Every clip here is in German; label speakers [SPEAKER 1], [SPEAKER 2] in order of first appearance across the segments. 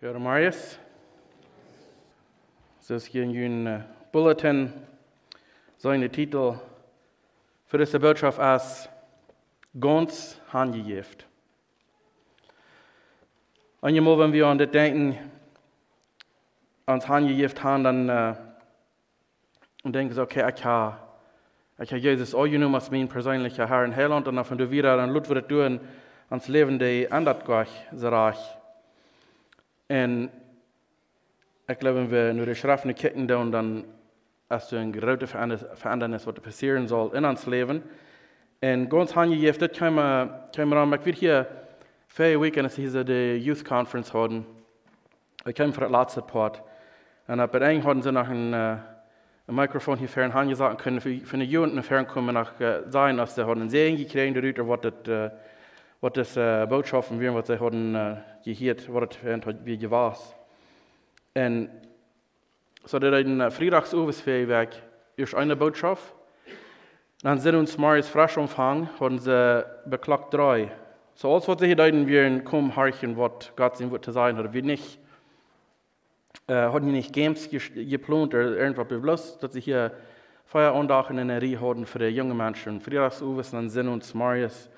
[SPEAKER 1] Guten Marius. Das ist hier in uh, Bulletin seine Titel für diese Botschaft als ganz handgejeft. Einmal, wenn wir an das denken, ans handgejeft haben, dann und denken so, okay, ich habe, ich habe Jesus auch genommen als mein persönlicher Herr in Heiland und dann von du wieder, dann das tun, ans Leben, die ändert gleich, so reich. En ik geloof wenn wir nur die Schriften kicken dann, dann ist ein große Verändernis, was passieren soll in uns Leben. Und ganz handgejeft, das kann man, kann man ich will hier vier Wochen, als diese die Youth Conference haben. Ich kam für das letzte Part. Und bei einem hatten sie nach ein, ein Mikrofon hier fern Hand gesagt können, für, für eine Jugend fern kommen nach uh, sein, dass sie haben Sehen gekriegt darüber, was das, uh, was das uh, Botschaften wären, was sie haben uh, gehört, was das wie gewesen Und so dat in uh, Freitagsovesfeierwerk ist eine Botschaft. Dann sind uns morgens frisch umfangen, haben sie beklagt drei. So alles, was sie hier deuten, wir kommen horchen, was Gott sein wird zu sein, oder wir nicht. Haben die nicht Games geplant oder irgendwas bewusst, dass sie hier Feierandachen in der Rie haben für die jungen Menschen. Freitagsoves, dann sind uns morgens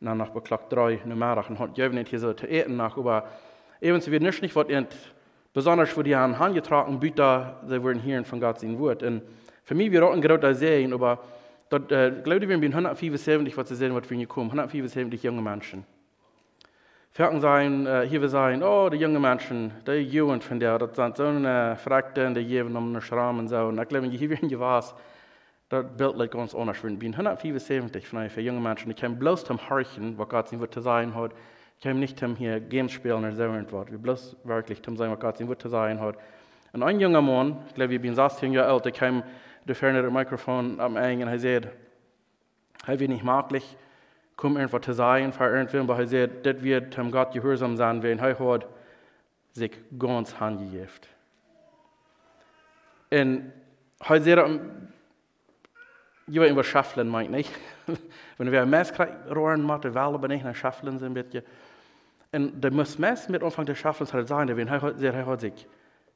[SPEAKER 1] dann nach beklagt drei Numerachen hat ich nicht hier so zu eten nach, aber eben sie wird nicht nicht was besonders für die haben herangetragen, Büter, sie werden hören von Gott sein Wort. Und für mich wird auch ein großer sehen, aber dort, äh, glaube wir sind 175, was sie sehen, was wir hier kommen, 175 junge Menschen. Ferken sein, äh, hier wir sein, oh, die jungen Menschen, die Jugend von der, das sind so eine Frakte, die geben um eine Schramm und so. Und ich glaube, hier werden gewas, das Bild liegt ganz anders. Wir sind 175 von für junge Menschen, die können bloß zum Horchen, was Gott Wort zu sein hat, ich kann nicht hier Games spielen oder so irgendwas. Wir bloß wirklich zum sein, was Gott Wort zu sein hat. Und ein junger Mann, ich glaube, ich bin 16 Jahre alt, der kam der ferne das Mikrofon am Eng und er sagt, hey, wie nicht möglich, komm irgendwas zu sein für irgendwen, aber er sagt, das wird dem Gott gehorsam sein, wenn er hat sich ganz handgejeft. Und er sagt, je weet wat schaffelen meint, nicht? Wenn wir ein Mess rohren machen, weil wir nicht nach Schaffeln sind, bisschen. Und der muss Mess mit Anfang des Schaffelns halt sein, wenn er sehr sich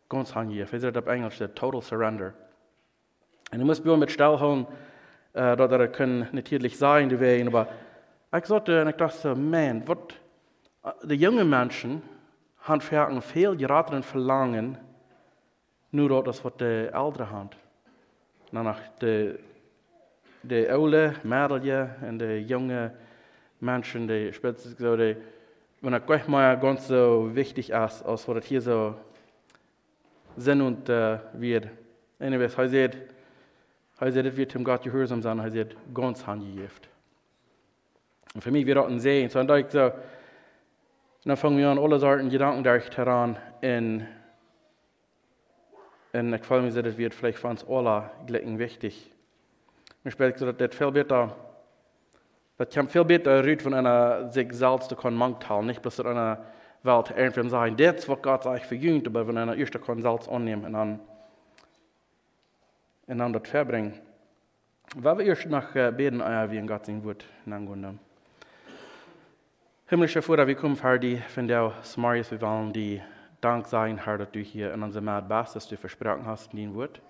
[SPEAKER 1] ganz hangig. Er sagt auf Englisch, der Total Surrender. Und er muss wir mit Stallhorn, äh, dort er können natürlich sein, die Wehen, aber ich sagte, ich dachte, man, was, die jungen Menschen haben für viel geratenen Verlangen, nur das, was die Ältere haben. Danach, die de oude mädelje en de junge Menschen, die spitzen so, die, wenn er gleich mal ganz so wichtig ist, als was hier so Sinn und äh, wird. Anyways, er sagt, er sagt, das wird dem Gott gehorsam sein, er sagt, ganz handgejeft. Und für mich wird das ein Sehen. So, und da ich so, dann fangen wir an, alle Sorten Gedanken durch heran, in, und ich freue mich, das wird vielleicht für uns alle wichtig. Ich spreche so, das viel besser, das kommt viel besser rührt von einer sich selbst können Mangtal, nicht bloß in einer Welt irgendwie sagen, das, was Gott eigentlich verjüngt, aber wenn einer erste kann selbst annehmen und dann, und dann das verbringen. Weil wir erst nach äh, beten, äh, wie in Gott sein Wort hinangehen. Himmlische Vater, wir kommen für die, von der Smarius, wir wollen die Dank sein, Herr, dass du hier in unserem Mad bist, dass du versprochen hast in dein Wort.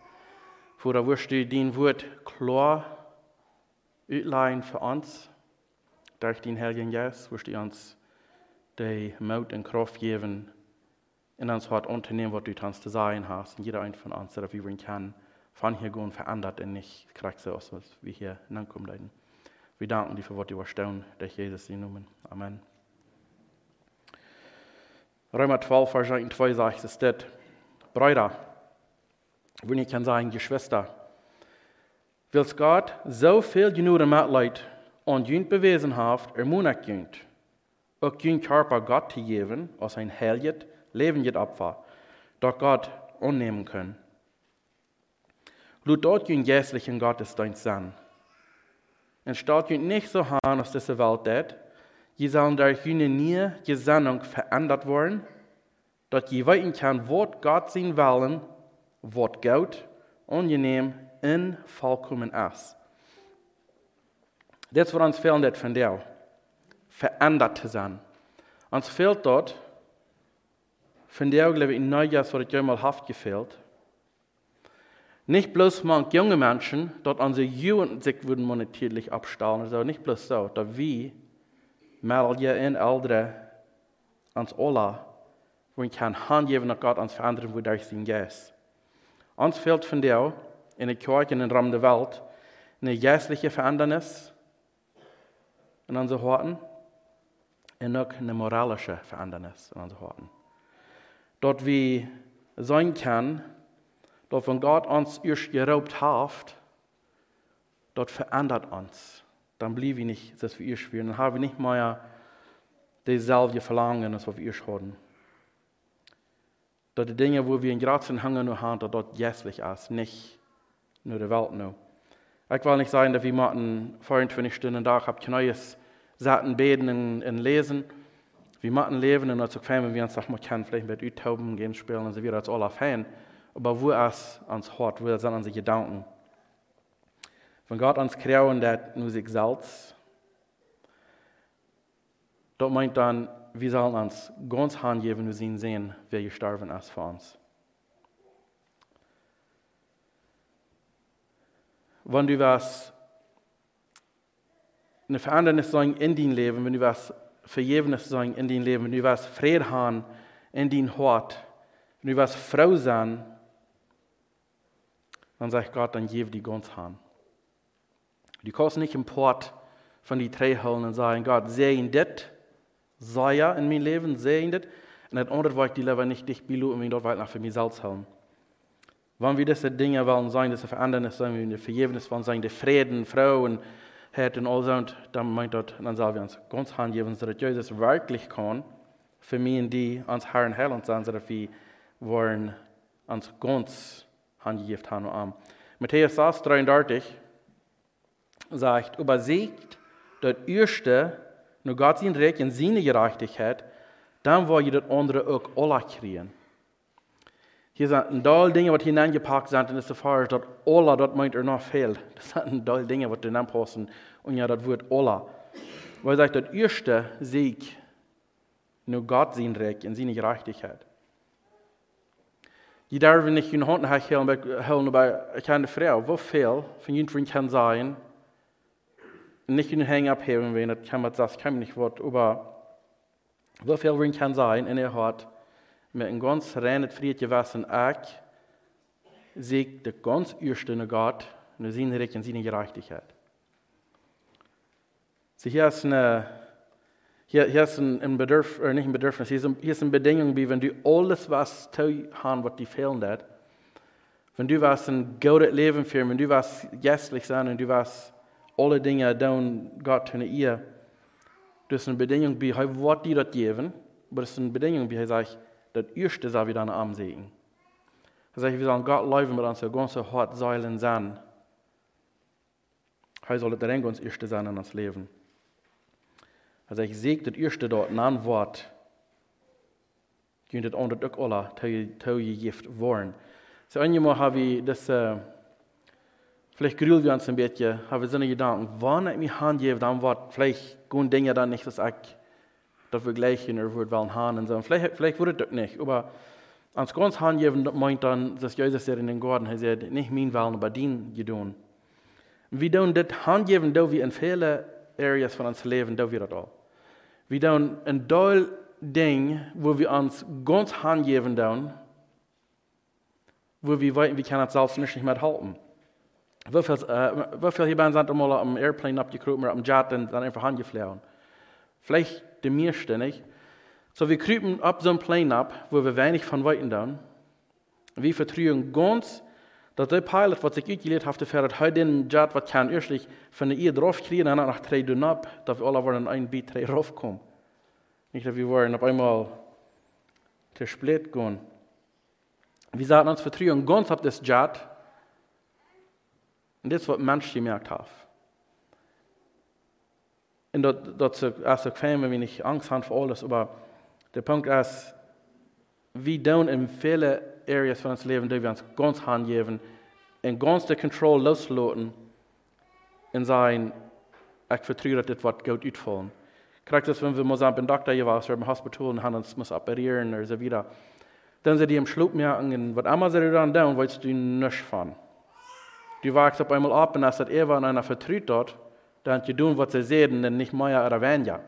[SPEAKER 1] Vater, wirst du dein Wort klar uitleihen für uns. Durch den Heiligen Geist wirst du uns die Mut und Kraft geben, in uns hat unternehmen, was du uns zu sein hast. Und jeder ein von uns, der wir kann, von hier gehen verändert und nicht so aus, was wir hier hinankommen. Wir danken dir für was du erstaunen, durch Jesus in Namen. Amen. Römer 12, Vers 2 sagt es dort, Brüder, wenn ich kann sagen, Geschwister, Wils Gott so viel genug Mitleid und jünt er muss nicht jünt. Auch jünt Körper Gott zu geben, als ein heiliges, lebendes Opfer, das Gott annehmen kann. Lut dort jünt jässlichen Gottesdienst sein. Und statt jünt nicht so haben, als diese Welt tät, je sollen durch jüne nie Gesandung verändert werden, dass je weiten kann, was Gott sein wollen, was gut, angenehm in vollkommen ist. Das, was uns fehlt von dir, verändert zu sein. Uns fehlt dort von der glaube ich neues, was ich mal haft gefehlt. Nicht bloß manche junge Menschen, dort an sie Jugend sich würden monetärlich abstahlen, also nicht bloß so, da wie, mal je in ältere ans Ola, wo ich kann Hand geben nach Gott ans verändern, wo durch sein Geist. Uns fehlt von dir in der Kirche in den Raum der Welt eine geistliche Verändernis in unseren Horten und auch eine moralische Verändernis in unseren Horten. Dort wie sein kann, dort von Gott uns erst geraubt hat, dort verändert uns. Dann blieb ich nicht, dass wir ihr spielen. Dann haben wir nicht mehr dieselbe Verlangen, als wir ihr haben. Dort die Dinge, wo wir in Grazen hängen nur haben, dort jässlich ist, nicht nur der Welt nur. Ich will nicht sagen, dass wir machen 24 Stunden Tag, habt neues Sachen beten und, lesen. Wir machen leben und als wenn wir uns mal kennen, vielleicht mit Utauben, Games spielen und so weiter, als alle Fan. Aber wo ist ans Hort, wo sind unsere Gedanken? Wenn Gott uns kreiert, der nur sich selbst, dort meint dann, wir sollen uns ganz handgeben, wir sehen sehen, wer gestorben ist für uns. Wenn du was eine Verändernis sagen in dein Leben, wenn du was Vergebenes sagen in dein Leben, wenn du was Frieden haben in dein Hort, wenn du was Frau sein, dann sagt Gott, dann gebe die ganz Hand. Du kannst nicht im Port von die drei holen und sagen, Gott, sehen das, sei ja in meinem Leben, das, und das andere wollte ich die Leben nicht dich bilu und mich dort weiter für mich selbst holen. Wenn wir diese Dinge wollen sein, diese Verändernis sein, wenn wir Vergebnis wollen sein, die Frieden, Frau und Herd und all so, dann meint dort, dann sollen wir uns ganz handgeben, dass Jesus wirklich kann, für mich und die ans Herrn Heiland sein, so dass wir wollen uns ganz handgegeben haben und. Matthäus 6, 33 sagt, übersiegt das Erste, nur Gott sein Recht und seine Gerechtigkeit, dann ihr das andere auch alle kriegen. Hier sind ein Teil Dinge, die hineingepackt sind, und es ist so dass alle, das meint er fehlt. Das sind ein Teil Dinge, die hineinpassen, und ja, das wird alle. Weil sagt, das erste Sieg, nur Gott sein Recht und seine Gerechtigkeit. Die dürfen nicht in Hand ich eine Frau, wie viel von jenen kann sein, nicht in den Hängen abheben, wenn das kann man das man nicht Wort, aber wie viel kann sein in ihr Hart, mit een ganz reinen friedje wassen ek, sieg de ganz eerste Gott und sein Recht und seine Gerechtigkeit. So hier ist eine, hier, hier ist ein, ein Bedürf, oder nicht ein Bedürfnis, hier ist, ein, hier ist eine Bedingung, wie wenn du alles was zu haben, was dir fehlen hat, wenn du was ein gutes Leben führen, wenn du was gästlich sein und du was alle Dinge tun, Gott in ihr, das ist eine Bedingung, wie er wird dir das geben, aber das ist eine Bedingung, wie er sagt, das erste soll wir dann ansehen. Er sagt, wir sollen Gott leben mit unserer ganzen Hart, Säulen sein. Er soll das ganz erste sein in das Leben. Er sagt, sehe das erste dort, ein Wort. Gehen das andere auch alle, tau je gift worden. So einmal habe ich das, äh, vielleicht uns ein bisschen, habe ich so eine Gedanken, wann ich mich handgebe, dann Wort, vielleicht gehen Dinge dann nicht, dass ich dat we gleichen er wordt wel haan en zo. Vielleicht, vielleicht wordt het ook niet, aber als ganz handgeven meint dann, dass Jesus er in den Garten, sagt, nicht mein Willen, aber dien gedaan. Wir doen das handgeven, da wir in viele Areas von unserem Leben, da wir das all. Wir doen ein Teil Ding, wo wir uns ganz handgeben doen, wo wir weten, wir können es selbst nicht mehr halten. Wieviel, äh, wieviel hier sind einmal am Airplane abgekrochen, am Jet und dann einfach handgeflogen. Vielleicht die meisten nicht. So wir kriepen ab so einem Plane ab, wo wir wenig von weiten dann. Wir vertrauen ganz, dass der Pilot, was sich ausgelegt hat, heute den Jet, was kann erstlich von der Ehe drauf kriegen, dann nach drei Stunden ab, dass wir alle wollen ein Beat drei raufkommen. Nicht, dass wir wollen auf einmal spät gehen. Wir sagen uns vertrauen ganz auf das Jet. Und das ist, was Menschen gemerkt haben. Und dat, dat ze, als ik fijn ben, ich Angst habe vor alles. Aber der Punkt ist, wir tun in vielen Areas von unserem Leben, die wir uns ganz handgeben, in ganz der Kontrolle loslassen und sagen, ich vertraue, dass das wird gut ausfallen. Kriegt das, wenn wir mal sagen, beim Doktor waren, oder im Hospital und haben uns muss operieren oder so weiter. dann sie die im Schluck merken, was immer sie dann tun, willst du nicht von. Du wachst auf einmal ab und als das Eva an einer vertritt dort, dann zu tun, was sie sehen, und nicht mehr weniger.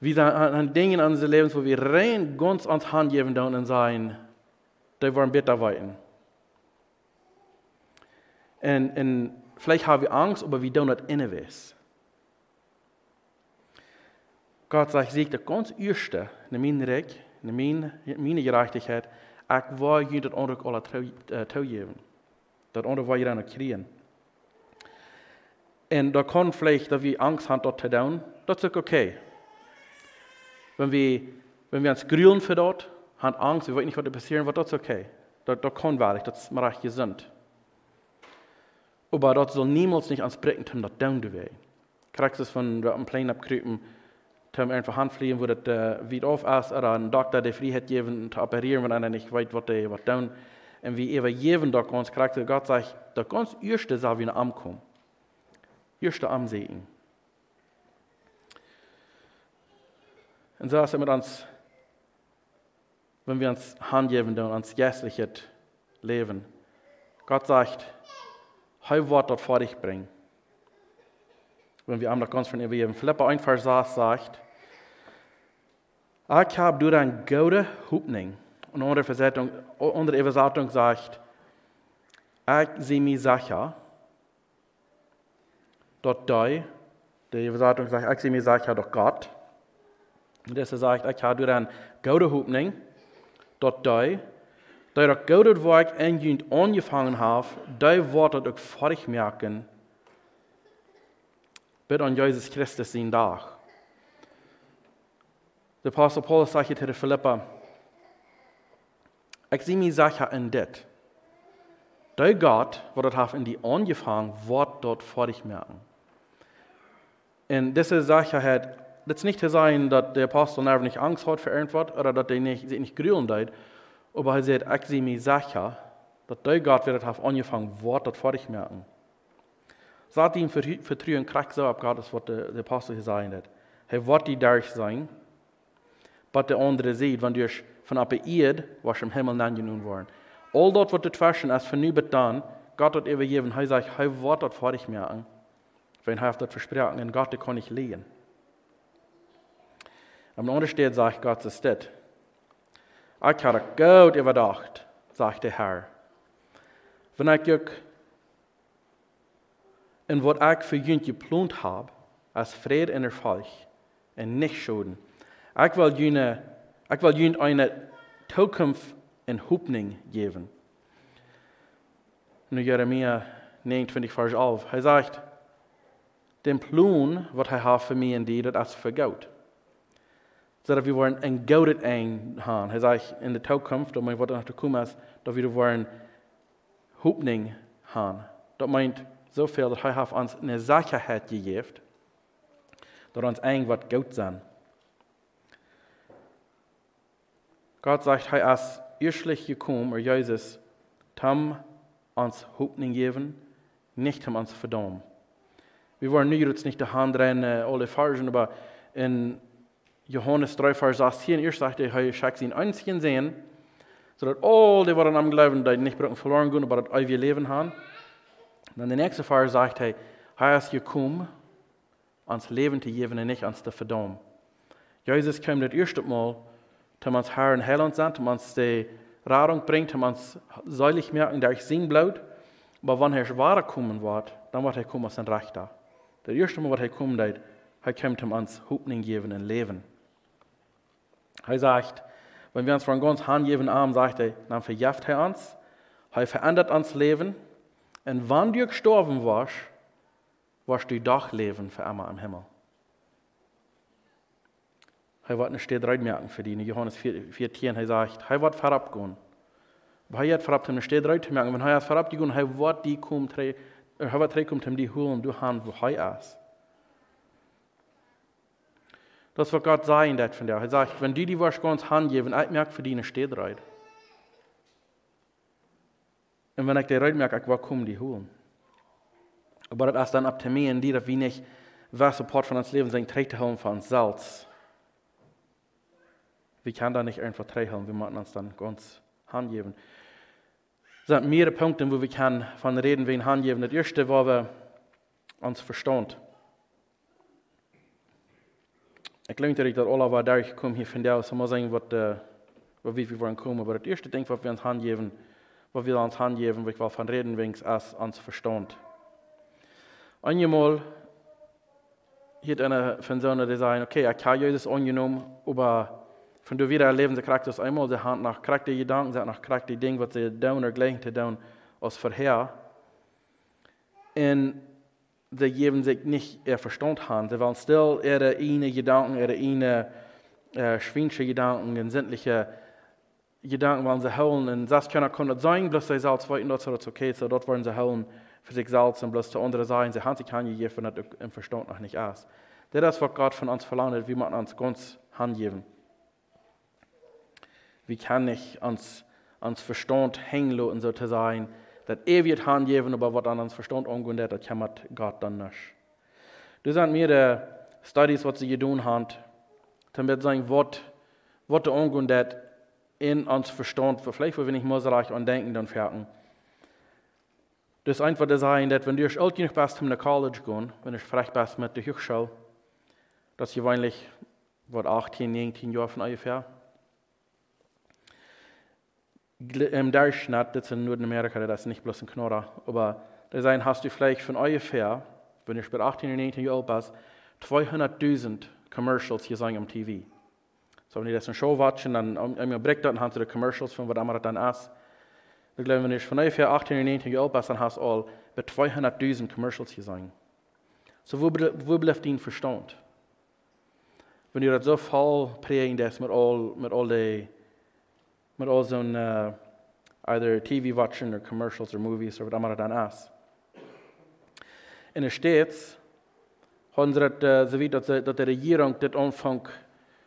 [SPEAKER 1] Wie sind an Dingen in unserem Leben, wo wir rein ganz ans Hand geben und sagen, die wollen besser weiten. Und, und vielleicht haben wir Angst, aber wir tun das innewiss. Gott sagt, sieg das ganz Erste in meinem Recht, in meine Gerechtigkeit, ich will je dat andere alle toegeven. Dat andere wil je dan kriegen. En dat vielleicht, dat wir Angst haben, dort zu tun, das ist okay. Wenn wir, wenn wir uns grülen für dort, haben Angst, wir wollen nicht, was passieren wird, das ist okay. Das, das kann wahrlich, das macht recht gesund. Aber dort soll niemals nicht ans Brecken tun, das tun zu werden. Kriegst es von einem Plane abkrüpen, Tom einfach handfliegen, wo das uh, wieder auf ist, oder ein Doktor, der Freiheit geben, zu operieren, wenn einer nicht weiß, was der was tun. Und wie immer jeden Tag uns kriegt, Gott sagt, der ganz erste soll wieder ankommen. Erste Ansehen. Und so ist mit uns, wenn wir uns Hand geben, dann uns geistliches Leben. Gott sagt, heu Wort dort vor dich bringen. Wenn wir einmal ganz von ihr geben. Philippa 1, Vers 6 sagt, ich habe durch eine gute Hoffnung. Und unter, Versetzung, unter Übersetzung sagt, ich sehe mich sicher, dort du, die Übersetzung sagt, ich sehe mich sicher durch Gott. Und das sagt, ich habe durch eine gute Hoffnung, dort du, da das gute Werk in angefangen habe, da wird es auch fertig merken, bis an Jesus Christus sein Tag. Der Apostel Paulus sagt hier zu Philippa, mich sicher in das. Der Gott, wo das in die angefangen, wird dort fertig merken. Und diese Sache hat, das nicht zu sein, dass der Apostel nicht Angst hat für irgendwas oder dass er nicht, sich nicht grülen tut, aber er sagt, ich sehe mich sicher, dass der Gott, der das angefangen, wird dort fertig merken. Seitdem vertrauen kriegt so ab Gott, was der, der Apostel gesagt hat. Er wird die durch sein, was der andere sieht, wenn du von ab Erd, was im Himmel angenommen worden. All dort wird dazwischen als vernübet dann, Gott hat übergeben, er sagt, er wird dort vor dich merken. Wenn er das versprochen, und Gott kann nicht lehen. Am anderen steht, sagt Gott, ist das. Ich habe gut überdacht, sagt der Herr. Wenn ich gucke, in wat ich für jullie geplant habe, als Friede in Erfolg und nicht Schulden. Ich will jullie, ich will jullie eine Zukunft in Hoffnung geben. Nu Jeremia 29, Vers 11. Er sagt, den Plan, er hat für mich die, das ist für Gott. So dass wir wollen ein Gott ein haben. Er sagt, in der Zukunft, und mein Wort nach der Kumas, dass wir wollen Hoffnung haben. Das meint, zoveel dat hij heeft ons een zekerheid gegeven, dat ons eng wat goed zijn. Gott sagt, hij is eerstlich gekommen, er Jesus, um uns Hoffnung geben, nicht um uns verdammen. Wir wollen jetzt nicht die Hand rein, alle Versen, aber in Johannes 3, Vers 18, erst sagte er, er schickt ihn einzigen sehen, sodass all die, die am Glauben, die nicht verloren gehen, aber das ewige Leben haben. Dan de nächste Vers sagt er, hij is gekomen, ans Leben zu geben und nicht ans zu verdammen. Jesus kam das erste Mal, um uns Herr und Heiland um uns die Radung bringt, um uns säulich merken, der ich singen bleibt. Aber wenn er schwerer kommen wird, dann wird er kommen als ein Rechter. Das erste Mal, was er kommt, er kommt, um uns Hoffnung geben und Leben. Er sagt, wenn wir uns von ganz Hand geben Arm, sagt er, dann verjagt er uns, er verändert uns Leben, und wenn du gestorben warst, warst du doch leben für immer im Himmel. Er wird eine Stelle merken für die. In Johannes 14, er sagt, er wird vorabgehen. Aber er hat vorab eine Stelle merken. Wenn er vorabgehen, er wird die kommen, er wird kommen, um die holen, du Hand, wo er ist. Das wird Gott sagen, das von dir. Er sagt, wenn du die was ganz Hand geben, ich merke die eine Stelle und wenn ich die Leute merke, ich will kommen, die holen. Aber das ist dann ab zu mir die, dass wir nicht was Support von uns Leben sind, trägt holen von uns selbst. Wir können da nicht einfach treiben, wir müssen uns dann ganz handgeben. Es sind mehrere Punkte, wo wir kann von reden wegen handgeben. Das erste, wo wir uns. Ik denk dat ik dat alle wat daar kom hier van jou, zal zeggen wat, uh, wat wie wir wollen kommen. Aber das erste Ding, was wir uns handgeben, was wir uns handgeben, was ich will von reden wegen, ist uns Verstand. Einmal hat von so einer Design, okay, ich kann Jesus angenommen, aber von du wieder erleben, sie kriegt das einmal, sie hat nach kriegt die Gedanken, sie nach kriegt die Dinge, was sie tun oder gleich zu tun, als vorher. Und sie geben sich nicht ihr Verstand haben. Sie wollen still ihre eigenen Gedanken, ihre eigenen äh, schwingische Gedanken, und sinnliche Gedanken wollen sie holen. Und das kann auch nicht sein, bloß sie selbst weiten, dort ist okay, so dort wollen sie holen für sich selbst und bloß zu anderen sein. Sie haben sich angegeben, das im Verstand noch nicht aus. Das ist, was Gott von uns verlangt, wie man uns ganz handgeben. Wie kann ich uns, uns Verstand hängen lassen, so zu sein, dat ewig handgeben, aber was an uns Verstand angeht, das kann Gott nicht. Das sind mir die Studies, was sie getan haben, damit sagen, was, was der angeht, in uns Verstand, vielleicht wenn ich muss reich an denken, dann fertig. Das ist einfach das sein, dass wenn du alt genug bist, um nach College gehen, wenn du frech bist mit der Hochschule, dass du wahrscheinlich, was 18, 19 Jahre von ungefähr, im Durchschnitt, das ist in Nordamerika, das ist nicht bloß in Knorra, aber da sein, hast du vielleicht von ungefähr, wenn du bei 18 oder 19 Jahren bist, 200.000 Commercials hier sagen am TV. So, wenn du das in Show watchen, dann um, um Blick dann hast du die Commercials von was immer dann ist. Ich glaube, wenn du von ungefähr 18 oder 19 Jahren bist, dann hast du all bei 200.000 Commercials hier sagen. So, wo, wo bleibt dein Verstand? Wenn du das so voll prägen lässt mit all, mit all den met all zo'n uh, either TV watching or commercials or movies or wat allemaal dan is. In de States haben sie das, uh, so wie dass, dass die Regierung das anfängt,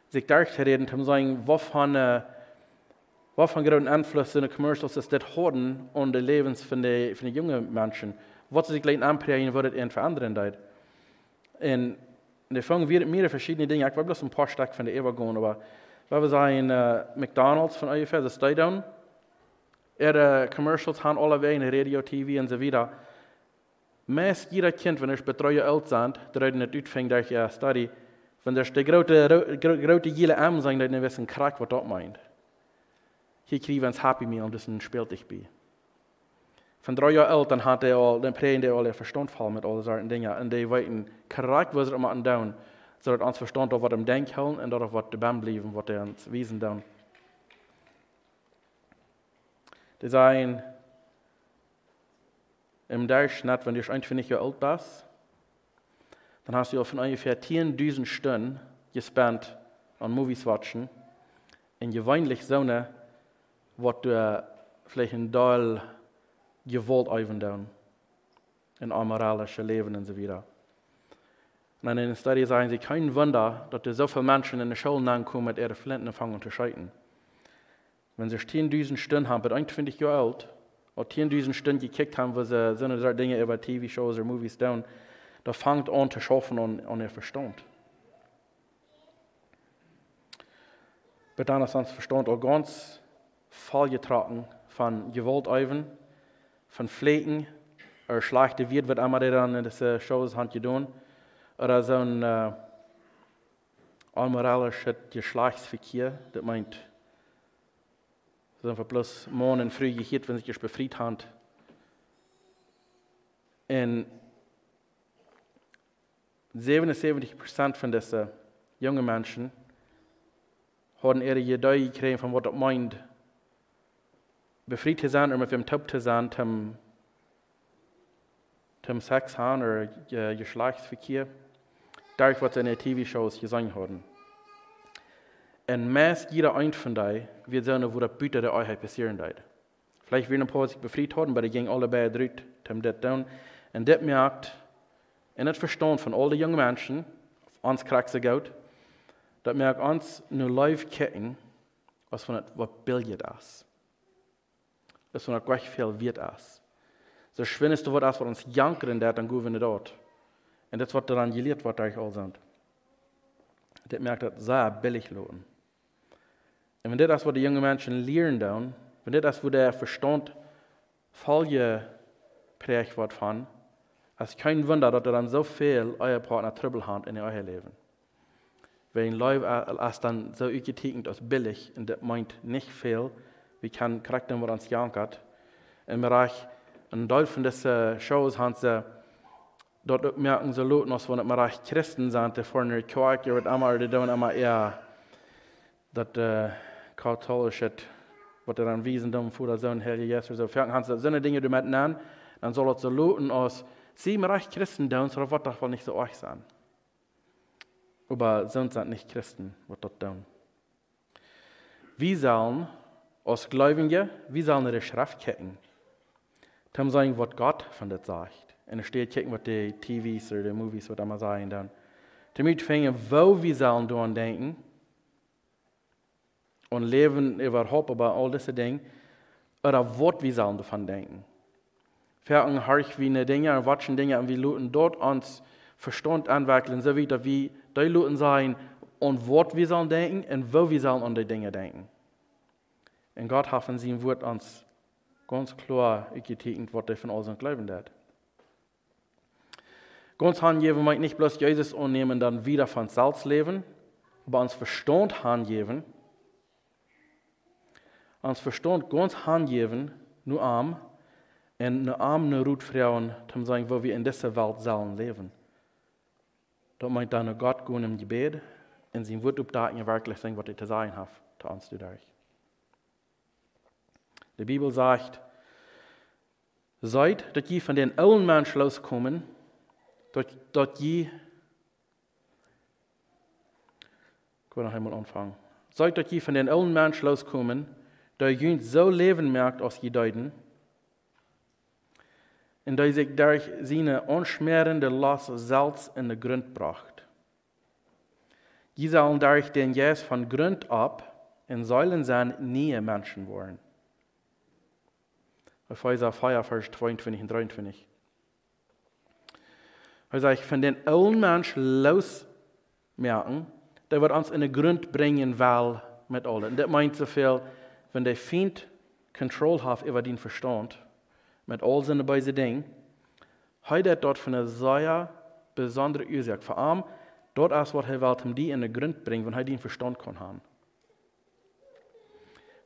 [SPEAKER 1] sich darzureden, um zu sagen, was von, uh, in den Commercials ist das haben und die Lebens von den, von den jungen Menschen. Was sie sich gleich anprägen, wird es verändern. Und, und da fangen wir mehrere verschiedene Dinge. Ich will bloß ein paar Stück von der Eva gehen, aber we zijn uh, McDonald's van ungefähr de stadion. Er uh, commercials gaan alle wegen, radio, tv en zo weiter. Meest jeder Kind, wenn ich betreue sind, der nicht utfängt durch ihr Study, wenn der die große, große Jille am sagen, dann wissen, krack, was das meint. Hier kriegen wir ein Happy Meal und das spielt ich bei. Von drei Jahren dann hat er all, dann prägen die all ihr Verstand voll mit all solchen Dingen. Und die weiten, krack, was er immer down zodat ons verstand of wat hem denkt houden en dat of wat de wat hij ons wezen doen. Die zijn im Durchschnitt, wenn du 21 Jahre alt bist, dann hast du von ungefähr 10.000 Stunden gespannt an Movies watchen. In gewöhnlich so eine, was du vielleicht in Teil gewollt einwenden. In amoralische Leben und so weiter. Und in Studie sagen sie, kein Wunder, dass so viele Menschen in die Schulen ankommen, mit ihren Flinten fangen zu scheiten. Wenn sie 10.000 Stunden haben, mit 21 Jahren alt, oder 10.000 Stunden gekickt haben, wo sie so eine Dinge über TV-Shows oder Movies tun, da fängt an zu schaffen an, an ihr Verstand. Aber dann ist unser Verstand auch ganz vollgetragen von Gewaltäuven, von Pflegen, oder schlechte Wirt wird einmal dann in diese Shows hat getan oder so ein äh, unmoralischer Geschlechtsverkehr, das meint, so einfach bloß morgen früh gehört, wenn sich befreit haben. Und 77 Prozent von diesen jungen Menschen haben ihre Idee gekriegt, von was das meint, befreit zu sein oder mit dem Top zu sein, zum, zum Sex haben oder Geschlechtsverkehr was in den TV-Shows gesungen haben. Und meist jeder ein von euch wird sehen, wo der Büter der Euheit passieren wird. Vielleicht werden ein paar sich befreit haben, aber die gingen alle bei drüt, um das tun. Und das merkt, in das Verstand von all den jungen Menschen, uns kriegt sie gut, das merkt uns nur live kicken, was von was bildet ist. Das von gleich viel wird ist. So schwindest du was, was uns jankern, der dann gut dort. Und das wird daran gelehrt, was euch all sind. Das merkt, das sehr billig lohnen. Und wenn das ist, was die jungen Menschen lernen, dann, wenn das ist, wo der Verstand voll prägt wird von, ist kein Wunder, dass er dann so viel euer Partner Trübel hat in euer Leben. Wenn Leute als dann so uitgetekend als billig, und das meint nicht viel, wie kann Charakter, was uns jankert. Im Bereich, ein Teil von diesen Shows haben sie, dort merken sie Leute noch, wenn im Bereich Christen sind, die vorne Quark, wird einmal, die tun einmal eher, das, äh, katholische, was er dann wiesen, dann vor der Sohn, Herr Jesus, so, haben sie so eine Dinge damit nennen, dann soll so Leute aus, sie im Reich Christen tun, so wird wohl nicht so euch sein. Aber sonst sind nicht Christen, was das tun. Wir sollen als Gläubige, wir sollen ihre Schrift kicken. Dann sagen, was Gott von das sagt. Und es steht, kicken, was die TVs oder die Movies, was immer sagen dann. Damit fangen, wo wir sollen daran denken und leben überhaupt über all diese Dinge, oder was wir sollen davon denken. Verken harch wie eine Dinge und watschen Dinge und wir luten dort uns Verstand anwickeln, so wie die luten sein und was wir sollen denken und wo wir sollen an die Dinge denken. Und Gott hat von seinem Wort uns ganz klar getekent, was er von uns glauben hat. Ganz hingeben meint nicht bloß Jesus annehmen, dann wieder von Salz leben, aber uns Verstand hingeben, uns Verstand ganz hingeben, nur arm, und eine arme Rutfrauen, um sagen, wo wir in dieser Welt sollen leben. Das meint dann Gott gehen im Gebet und sie wird updaten wirklich sagen, was er zu sagen hat, zu uns dadurch. Die Bibel sagt, seid, dass ihr von den alten Menschen loskommen, dass ihr, ich will noch einmal anfangen, seid, dass ihr von den alten Menschen loskommen, dass ihr so leben merkt, als ihr deuten, und dass sich durch seine unschmerende Last Salz in den Grund bracht. Die sollen durch den Jes von Grund ab in Säulen sein nie Menschen worden. Epheser 4, Vers 22 und 23. Er sagt, von den alten Menschen losmerken, der wird uns in den Grund bringen, weil mit allen. Das meint so viel, wenn der Feind Kontrolle hat über den Verstand, mit all seinen beiden Dingen, hat er dort von einer sehr besonderen Ursache. Vor allem, dort ist, was er will, um die in den Grund bringen, wenn er den Verstand kann haben.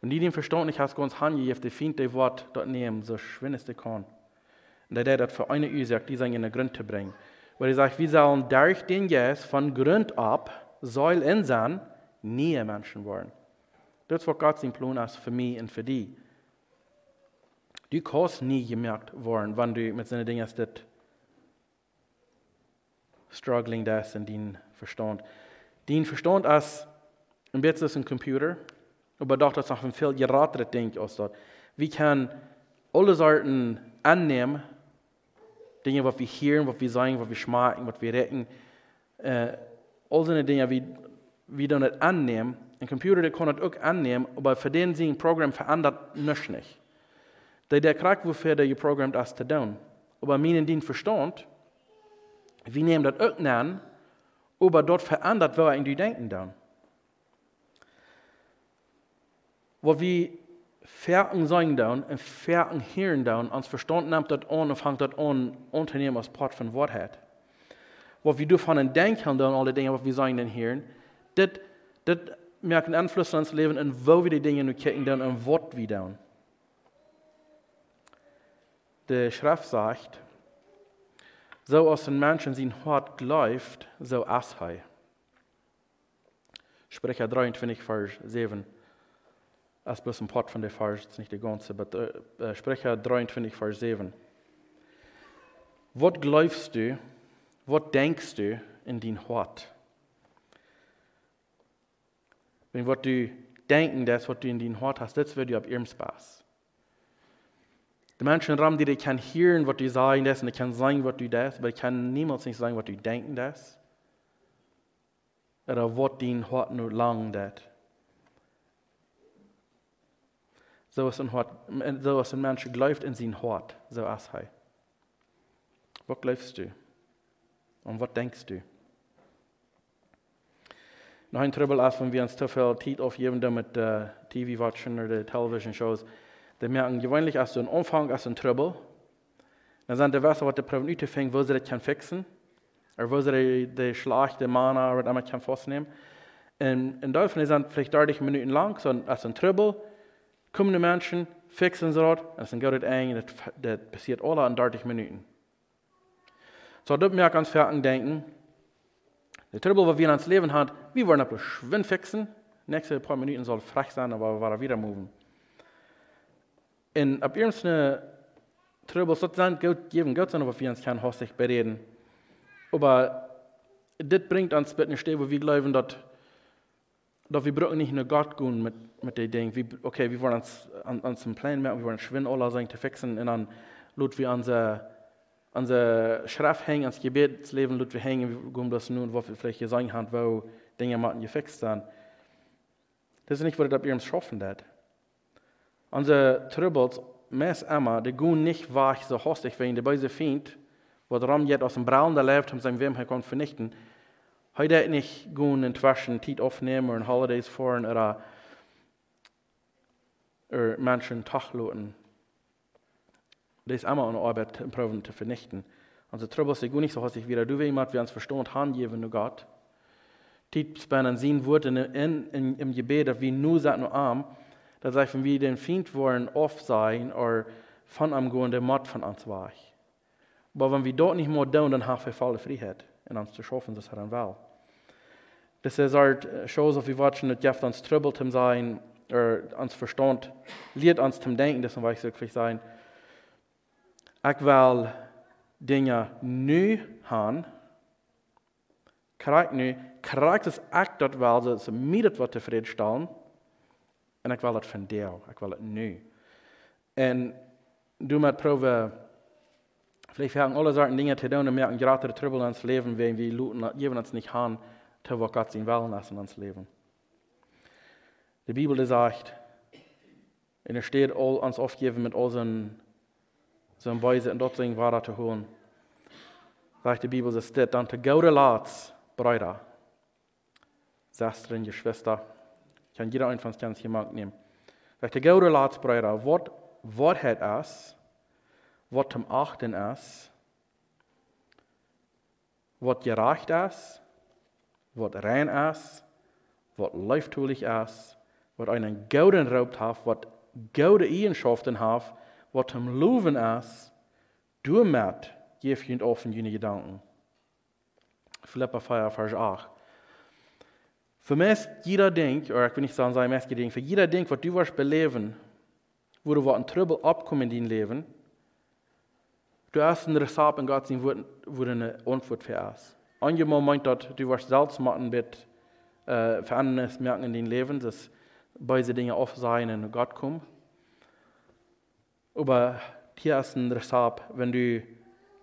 [SPEAKER 1] Wenn die den Verstand nicht hast, ganz handy, auf die Feind das Wort dort nehmen, so schwindet es kann. Und der das für eine Ursache, die in den Grund zu bringen. Weil er sagt, wir sollen durch den Jes von Grund ab, soll in sein, nie Menschen werden. Das ist, was Gott sein Plan ist für mich und für die. Du kannst nie gemerkt werden, wenn du mit seinen Dingen das struggling das in dein Verstand. Dein Verstand ist ein bisschen ein Computer, aber doch das noch ein viel gerateres Ding aus dort. Wir können alle Sorten annehmen, Dinge, was wir hören, was wir sagen, was wir schmecken, was wir retten, äh, all diese Dinge, wie wir nicht annehmen. Ein Computer der kann das auch annehmen, aber für den sie ein Programm verändert nicht. nicht. Der, der kriegt, wofür der geprogrammt ist, zu tun. Aber meinen den Verstand, wir nehmen das auch an, aber dort verändert, er in die Denken dann. Wo wir Ferken sein down und Ferken hören down, uns Verstand nimmt das an und fängt das an, Unternehmen als Part von Wort hat. Wo wir davon denken down, alle Dinge, was wir sagen dann hören, das, das merkt einen Einfluss auf unser Leben und wo wir die Dinge nur kicken down und Wort wir down. Die Schrift sagt, so aus den Menschen sein Hort läuft, so ist er. Sprecher 23, Vers 7. Das ist bloß ein Part von der Vers, nicht die ganze, aber äh, Sprecher 23, Vers 7. Was glaubst du, was denkst du in dein Hort? Wenn was du denken, das, was du in dein Hort hast, das wird dir ab ihrem Spaß. Die Menschen ram, die können hören, was du sagen das, und die können sagen, was du das, aber die können niemals nicht sagen, was du denken das. Oder was dein Hort nur lang das. So ist ein, Hort, so ist ein Mensch glaubt in sein Hort, so ist er. Was glaubst du? Und was denkst du? noch ein Trouble ist, wenn wir uns zu viel Zeit aufgeben mit uh, TV-Watchen oder Television-Shows. Die merken gewöhnlich, als du einen Umfang, als ein Trouble. Dann sind die Wasser, was die nicht fängt, wo sie das kann fixen. Oder wo sie die schlechte Mana oder immer kann festnehmen. Und in Deutschland sind vielleicht 30 Minuten lang, so als ein Trouble, kommen die Menschen, fixen sie das, und dann geht es eng, das, das passiert alle in 30 Minuten. So, dort mir ganz fertig denken, der Trouble, was wir in uns Leben haben, wir wollen etwas schwind fixen, nächste paar Minuten soll frech sein, aber wir wieder moven. Und ab irgendeine Trouble, so dann Gott geben, Gott sein, was wir uns kann, hostig bereden. Aber das bringt uns bitte Stelle, wo wir glauben, dass dass wir brauchen nicht nur Gott gehen mit, mit den Dingen. Wie, okay, wir wollen uns an, an zum Plan merken, wir wollen schwimmen, alle sagen, zu fixen, und dann lut wir unser, unser Schrift hängen, ans Gebetsleben lut wir hängen, wir gehen das nun, wo wir vielleicht gesagt haben, wo Dinge mal gefixt sind. Das ist nicht, was bei uns schaffen hat. Unsere Troubles, meist immer, die gehen nicht wach so hostig, wenn die böse Feind, wo der Ram jetzt aus dem Braun der lebt, um sein Wem kommt vernichten, Heute nicht gehen inzwischen Zeit aufnehmen oder Holidays fahren oder, oder Menschen tachluten. Das ist immer eine Arbeit, um Proben zu vernichten. Also Trouble ist nicht so häufig wieder. Du jemand, wir uns verstehen, handgeben nur Gott. Zeit spenden, sehen Worte in, in, im Gebet, dass wir nur sagen, nur arm, dass sagen, wir den Feind wollen oft sein oder von am gehen, der Mord von uns war. Aber wenn wir dort nicht mehr tun, dann haben wir volle Freiheit in uns zu schaffen, das hat er will. Das ist halt shows of wie watchen, das Jeff uns trübbelt im sein, oder uns verstand, lehrt uns zum Denken, das ich wirklich sein. Ich will Dinge nu haben, krijg nu, krijg das ich dat wel, dat ze mij dat wat tevreden stellen, en ik wil het van jou, ik wil het nu. En du met proeven, vielleicht haben alle Sorten Dinge zu tun, und merken gerade der Trübbel ins Leben, wenn wir geben uns nicht haben, til vad Gott sin wellness in hans Leben. Die Bibel sagt, und es steht all uns aufgeben mit all seinen, seinen Weise und dort sein Wahrer zu holen. Sagt die Bibel, es steht dann, zu gute Lats, Brüder, Schwestern, Geschwister, kann jeder ein von uns ganz jemand nehmen. Sagt, zu gute Lats, Brüder, was hat es, was zum Achten ist, was gerecht ist, wat rein ist, wat leiftulich ist, wat einen gouden Raub hat, wat gouden Eigenschaften hat, wat hem loven ist, du geef je offen jene Gedanken. Philippa 4, Vers 8. Für mich jeder Ding, oder ich will nicht sagen, sei meist Ding, für jeder Ding, was du wirst beleben, wo du was ein Trübel abkommen in dein Leben, du hast ein Rezept in Gott, wo du eine Antwort für hast. Einmal meint dat du was selbst machen wird, äh, Verändernis merken in dein Leben, dass beide Dinge offen sein und Gott kommen. Aber hier ist ein Rezept, wenn du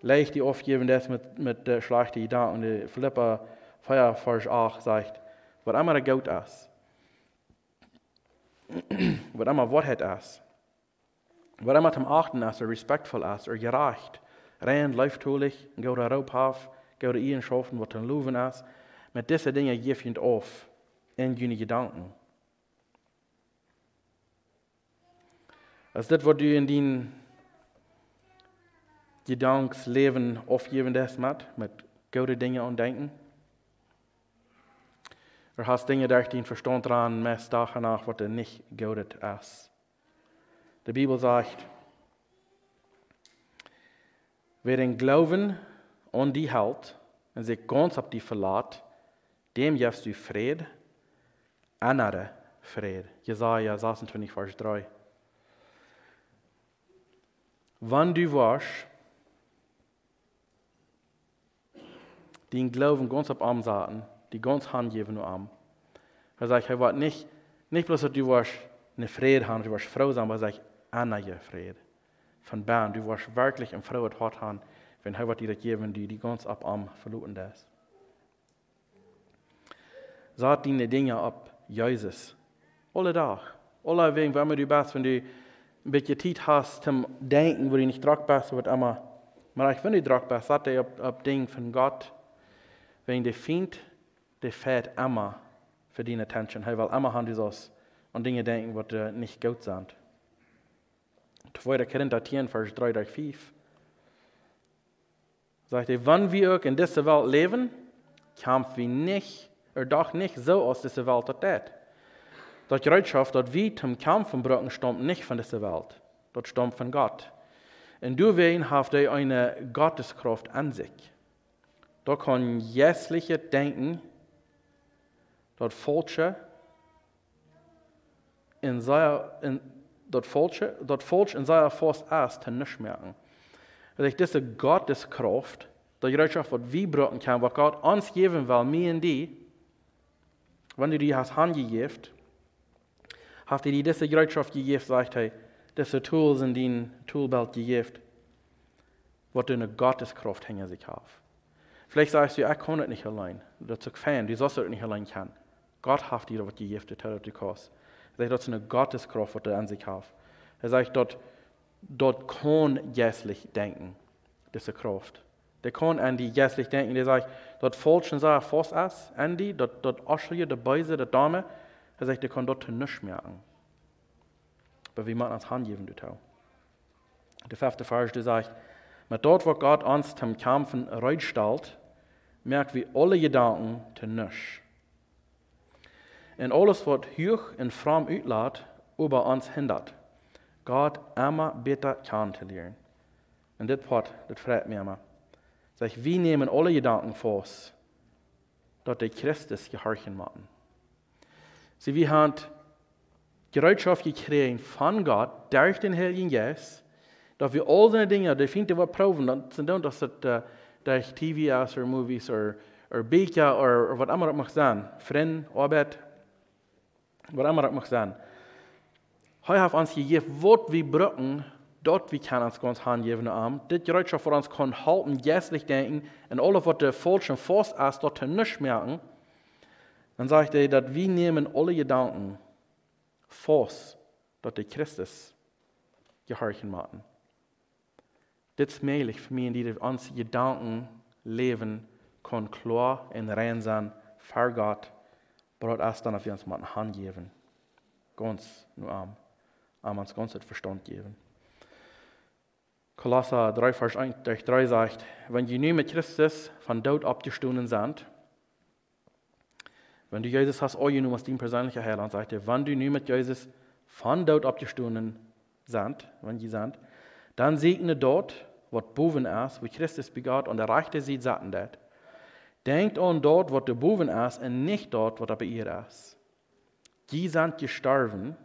[SPEAKER 1] leicht die aufgeben das mit, mit der schlechten Idee und die Philippa 4, Vers 8 sagt, was immer Gott ist, was immer Wahrheit ist, was immer zum Achten ist, respektvoll ist, oder gerecht, rein, leiftulich, ein guter Raubhaft, Gode eigenschappen wat een loven is. Met deze dingen geef je het af in je gedanken. Als dit wat u in die gedanksleven afgeven is met, met goede dingen aan denken. Er hast Dinge, die den Verstand dran, meist danach, was nicht godet ist. Die Bibel sagt, wer den Glauben an die hält und sich ganz auf die verlässt, dem gibst du Fried, andere Fried. Jesaja 26, Vers 3. Wenn du warst, den Glauben ganz auf Arm sahen, die ganz Hand geben nur Arm. Er sagt, er war nicht, nicht bloß, dass du warst eine Fried haben, du warst Frau sein, aber er sagt, andere Fried. Von Bern, du warst wirklich eine Frau, die hat haben, wenn hij wat die geben, die die ganz ab am verloren ist. Sagt die Dinge ab, Jesus. Alle Tag. Alle wegen, wenn du bist, wenn du ein bisschen Zeit hast zum Denken, wo du nicht drauf bist, wird immer, aber ich, wenn du drauf bist, sagt er ab, ab Dinge von Gott, wegen der Feind, der fährt immer für die Attention. Hij wil immer handig aus und Dinge denken, uh, nicht gut sind. 2. Korinther 10, Vers 3 durch 5. Sagt er, wann wir auch in dieser Welt leben, kämpfen wir nicht, oder doch nicht so aus dieser Welt das das. Das Bereitschaft, dass wir zum Kämpfen brauchen, stammt nicht von dieser Welt. Das stammt von Gott. Und du wen habt er eine Gotteskraft an sich. Da kann jässliche Denken, das Falsche, in seiner, in, das Falsche, das Falsche in seiner Forst erst nicht merken. Also diese Gotteskraft, die Bereitschaft, was wir brauchen können, was Gott uns geben will, mir und die, wenn du die hast handgegeben, habt ihr die diese Bereitschaft gegeben, sagt er, diese Tools in den Toolbelt gegeben, was du eine Gotteskraft hängen sich auf. Vielleicht sagst du, ich kann es nicht allein. Das ist gefallen, du sollst es nicht allein können. Gott hat dir was gegeben, das du kannst. Er sagt, das ist eine Gotteskraft, was du an sich hast. Er sagt, dort, dort kann jässlich denken, diese Kraft. Der kann an die jässlich denken, der sagt, dort falschen Sachen fast ist, an die, dort, dort Asche, der Beise, der Dame. Er sagt, der kann dort nichts merken. Aber wie man ans Hand geben, tau. Der fünfte Vers, der sagt, mit dort, wo Gott uns zum Kämpfen reitstellt, merkt wir alle Gedanken zu nichts. Und alles, was hoch und fromm uitlaat, über uns hindert. Gott immer besser kennenzulernen. Und das Wort, das freut mich immer. Sag, wir nehmen alle Gedanken vor, dass die Christus gehorchen machen. Sie, wir haben Bereitschaft gekriegt von Gott durch den Heiligen Geist, dass wir all diese Dinge, die finden wir proben, das sind das, dass das durch TVs oder Movies oder, Bücher oder, was immer das mag sein, Freunde, Arbeit, was immer das mag sein. Hij heeft ons gegeven wat we brauchen, dort wir können uns ganz handgeben am. Das Bereitschaft für uns kann halten, jässlich denken, und alles, was der falschen Forst ist, dort nicht merken. Dann sagt er, dass wir nehmen alle Gedanken Forst, dort der Christus gehorchen machen. Das ist möglich für mich, die uns Gedanken leben, kann klar und rein sein, für Gott, aber das dann, auf uns mal Hand geben. Ganz nur am am uns ganz Verstand geben. Kolosser 3, Vers 1 durch 3 sagt, wenn ihr nun mit Christus von Tod abgestoßen sind, wenn du Jesus hast, euch nun als dein persönlicher Heiland, sagt er, wenn du nun mit Jesus von Tod abgestoßen sind, wenn ihr sind, dann segne dort, was boven ist, wo Christus begat und erreichte sie satten dat. Denkt an dort, was der boven ist, und nicht dort, was er bei ihr ist. Die sind gestorben,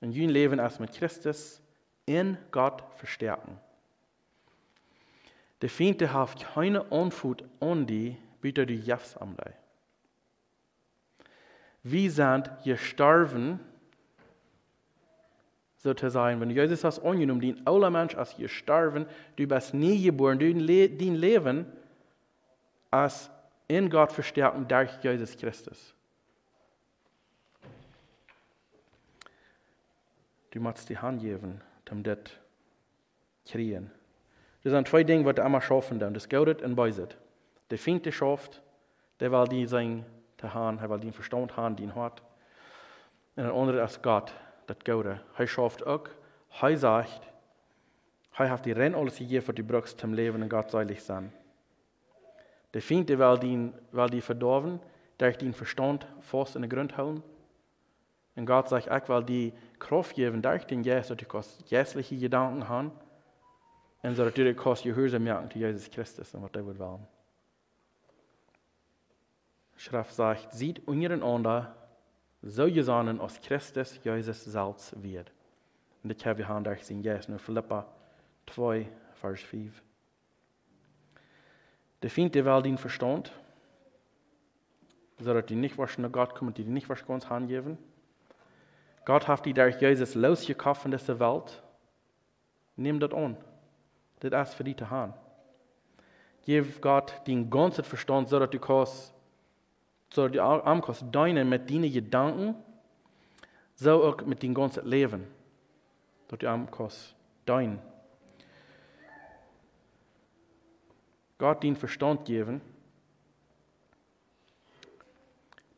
[SPEAKER 1] und jün Leben als mit Christus in Gott verstärken. Der Feind hat keine Unfut an die, bitte die Jeffs am Lei. Wir sind gestorben, sozusagen, wenn Jesus das angenommen, den aller Mensch als gestorben, du bist nie geboren, du dein Leben als in Gott verstärken durch Jesus Christus. Du musst die Hand geben, um das kriegen. Das sind zwei Dinge, die immer schaffen dann. Das Geld und Beiset. Der Feind, der schafft, der will die sein, der Hahn, er will den Verstand haben, den hat. Und der andere ist Gott, das Geld. Er schafft auch, er sagt, er hat die Renn alles gegeben, was du brauchst zum Leben und Gott seilig sein. Der Feind, der will die, will die verdorben, durch den Verstand fast in den Grund holen. Und Gott sagt, ich will die Kraft geben durch den Geist, dass du geistliche Gedanken haben. Und so dass du kannst gehorsam merken zu Jesus Christus und was er will wollen. Schrift sagt, sieht untereinander so gesonnen, als Christus Jesus selbst wird. Und haben wir haben durch den Geist, nur Philippa 2, Vers 5. Der Feind der Welt den Verstand, so dass die nicht waschen Gott kommen, die nicht waschen uns geben. Gott hat die durch Jesus losgekauft von dieser Welt. Nimm das an. Das ist für dich zu haben. Gib Gott den ganzen Verstand, so dass du kannst, so dass du am deinen mit deinen Gedanken, so auch mit dem ganzen Leben. Dass du am kannst deinen. Gott den Verstand geben,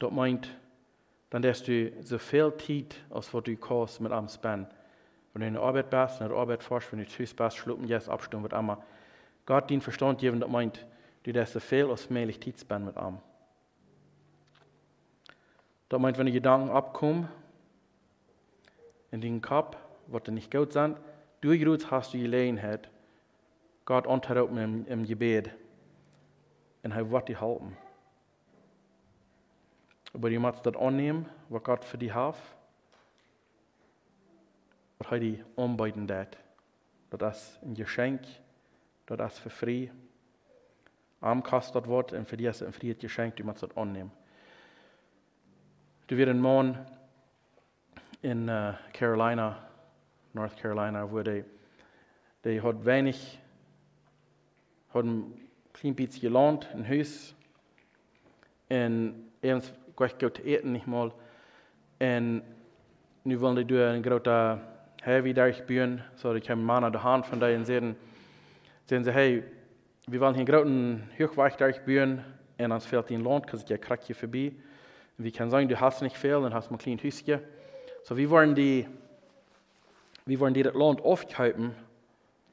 [SPEAKER 1] dat meint, dann dass du so viel Zeit, als was du kannst, mit am spenden. Wenn du in der Arbeit bist, in der Arbeit forschst, wenn du tschüss bist, schluppen jetzt abstimmen wird einmal. Gott den Verstand geben, das meint, du das so viel als möglich Zeit spenden mit am. Das meint, wenn die Gedanken abkommen, in den Kopf, was nicht gut sind, durchgeruht hast du die Gelegenheit, Gott anzurufen im, im Gebet. Und er wird dich halten. Aber du musst das annehmen, was Gott für dich hat. Und er die anbieten dat. Dat is een geschenk. Dat is für free. Arm das Wort und für dich ist es ein freies Geschenk, musst das annehmen. Du wirst ein Mann in uh, Carolina, North Carolina, wo die, die hat wenig, hat ein klein bisschen gelernt, ein Haus, und abends gleich gut eten nicht mal. Und nu wollen die durch ein großer Heavy durchbühen, so ich kann Mann an der Hand von denen sehen, sehen sie, hey, wir wollen hier einen großen Hochweich durchbühen, und dann fehlt ihnen Lohn, because ich krieg hier vorbei. Und wir können sagen, du hast nicht viel, dann hast du ein kleines Häuschen. So wir wollen die, wir wollen die das Land aufhalten,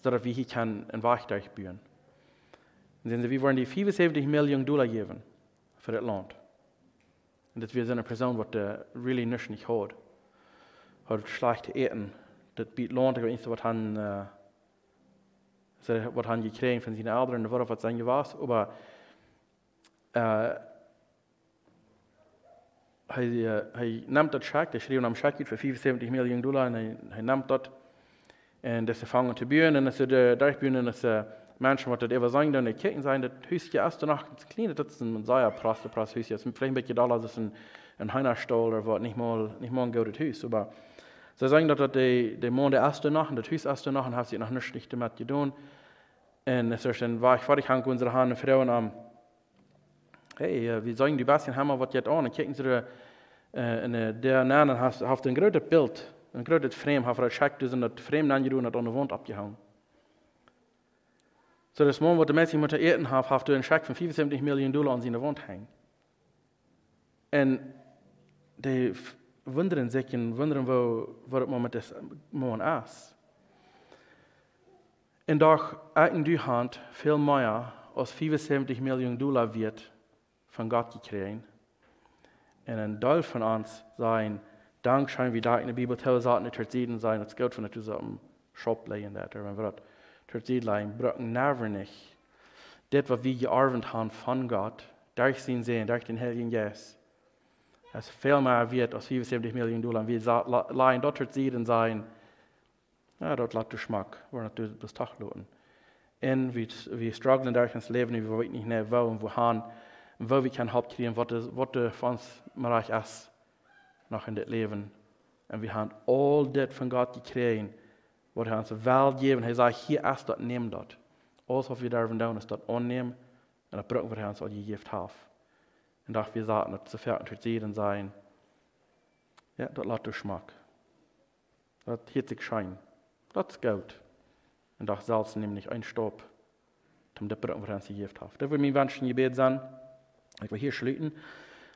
[SPEAKER 1] sodass wir hier kann ein Weich durchbühen. Und sehen sie, wir wollen die 75 Millionen Dollar geben für das Land. Und das wir eine Person, die really nichts nicht hat. Hat schlecht eten. Das bietet weiß nicht, was han, uh, was han gekriegt von seinen Eltern, oder was sein was, aber uh, hij, uh, hij neemt dat check, hij schreef check voor 75 miljoen dollar en hij, hij neemt dat. En dat ze vangen te buren en dat ze de durchburen en wat dat even zijn, dan kijken zijn, dat huisje eerst nog, het kleine, dat is een zeer praste, praste huisje. Het is vielleicht een beetje dollar, is een, een heinerstal of wat, niet mal, niet mal een gouden huis. Maar ze zeggen dat dat de, de man de eerste nacht, dat huis eerste nacht, en heeft ze nog niks niet met gedaan. En es ist dann, war ich haben unsere Hand Frauen am, hey, wir sagen, die Bastian haben was jetzt an, kicken sie da, äh, der Namen hat, hat ein großes Bild, ein großes Frame, hat er geschickt, und das Frame angedun und an der Wand abgehauen. So, das Mann, was der Messi mit der Erden hat, hat einen Scheck von 75 Millionen Dollar an seiner Wand hängen. Und die wundern sich und wundern, wo, wo das mit das Mann ist. Und doch, in Hand viel mehr als 75 Millionen Dollar wird von Gott gekriegt. Und ein Teil von uns sein, Dankschein, wie da in der Bibel sagt, nicht Terzieden sein, das Geld von der zusammen Shop legen, wenn wir das Terziedlein, brücken nerven nicht. Das, was wir gearbeitet haben von Gott, durch sein Sehen, durch den Heiligen Geist, es viel mehr wird als 75 Millionen Dollar. Wir leihen dort Terzieden sein, ja, dort lässt Geschmack, wo natürlich das Tag loten. Und wir, wir strugglen durch das Leben, wir und wo wir Haupt kriegen, was das für uns Bereich in das Leben. Und wir haben all das von Gott gekriegt, was er uns Welt gegeben Er sagt, hier ist das, nimm das. Alles, was wir dürfen tun, ist das annehmen und das brauchen wir uns all gegeben haben. Und doch wir sagen, dass sofern wir sehen sein, ja, das lässt Geschmack. Das hat sich Schein. Ist gut. Und doch selbst nämlich ein Stopp, um das brauchen wir uns gegeben haben. Das will mir wünschen, Gebet sein. Ich will hier schließen,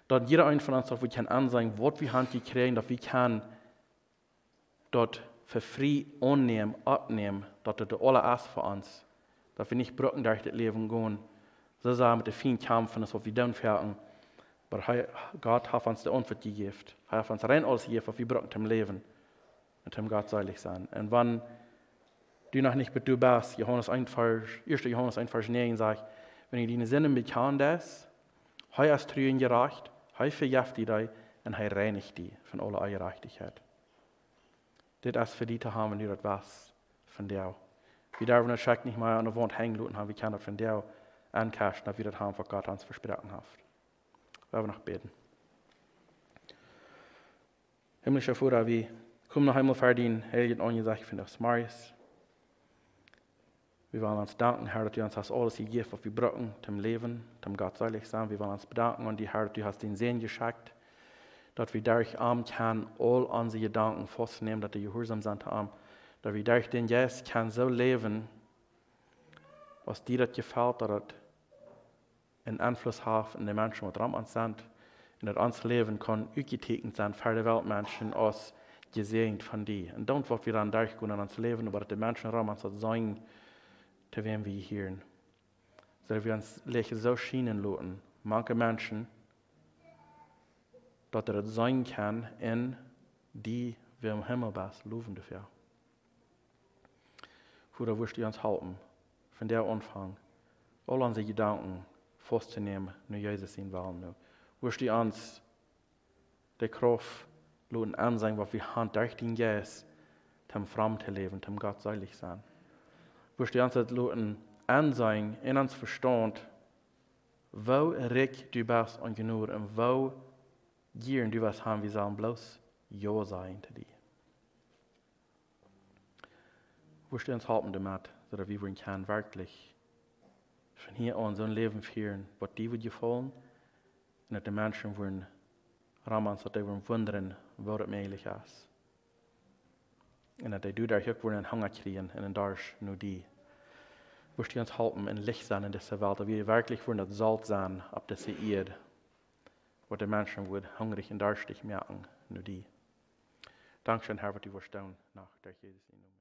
[SPEAKER 1] dass jeder ein von uns, dass wir kann ansehen, was wir haben gekriegt, dass wir kann dort für frei annehmen, abnehmen, dass das alle ist für uns. Dass wir nicht brücken durch das Leben gehen, so sagen mit den vielen Kämpfen, was wir dann fertigen. Aber Gott hat uns die Antwort gegeben. Er hat uns rein alles gegeben, was wir brücken im Leben. Und dem Gott seilig sein. Und wenn du noch nicht mit du bist, Johannes 1, Vers, 1. Johannes 1, Vers 9 sagt, wenn ich deine Sinne bekannt ist, er ist trüen gerecht, er verjeft die und er reinigt die von aller Ungerechtigkeit. Die zu haben, wenn du das was von dir. Wir dürfen das Scheck nicht mal an der Wand hängen lassen, wir können das von dir ankasten, dass wir das haben, was Gott uns versprochen hat. Wir werden noch beten. Himmlischer Vater, wir kommen noch einmal für den Heiligen Angesagt von das Marius. Wir wollen uns danken, Herr, dass du uns hast alles gegeben, was wir brauchen, zum Leben, zum Gott seilig sein. Wir wollen uns bedanken an die Herr, dass du hast den Sehen geschickt, dass wir durch Arm kann all unsere Gedanken festnehmen, dass wir gehorsam sind am, dass wir durch den Jesus kann so leben, was dir das gefällt, dass es einen Einfluss hat in den Menschen, die dran sind, En dat ons leven kan uitgetekend zijn voor de weltmensen als gezegend van die. En dan wat we dan daar kunnen aan ons leven, wat de mensen ram dat zijn, te wem we hier. Zodat we ons leven zo schijnen laten, manche mensen, dat er het zijn kan in die we im Himmel best loven dafür. Hoe wirst du uns halten, von der Anfang, all unsere Gedanken festzunehmen, nur Jesus in Wahl nu. Wirst du uns die Kraft lassen ansehen, was wir haben durch den Geist, zum Fram zu leben, zum Gott seilig sein. Wirst du uns das lassen ansehen, in uns Verstand, wo reich du bist und genug und wo gieren du was haben, wir sollen bloß Ja sein zu dir. Wirst du uns halten damit, sodass wir können wirklich von hier an so ein Leben führen, was die wird gefallen, und dass die Menschen wollen ramen, so dass sie wundern, wo das möglich ist. Und dass du da auch wollen Hunger kriegen, und dann darfst nur die. Wirst du uns halten, in Licht sein in dieser Welt, dass wir wirklich wollen das Salz sein auf dieser Erde, wo die Menschen wollen hungrig und durstig merken, nur die. Dankeschön, Herr, du wirst tun, nach der Jesus.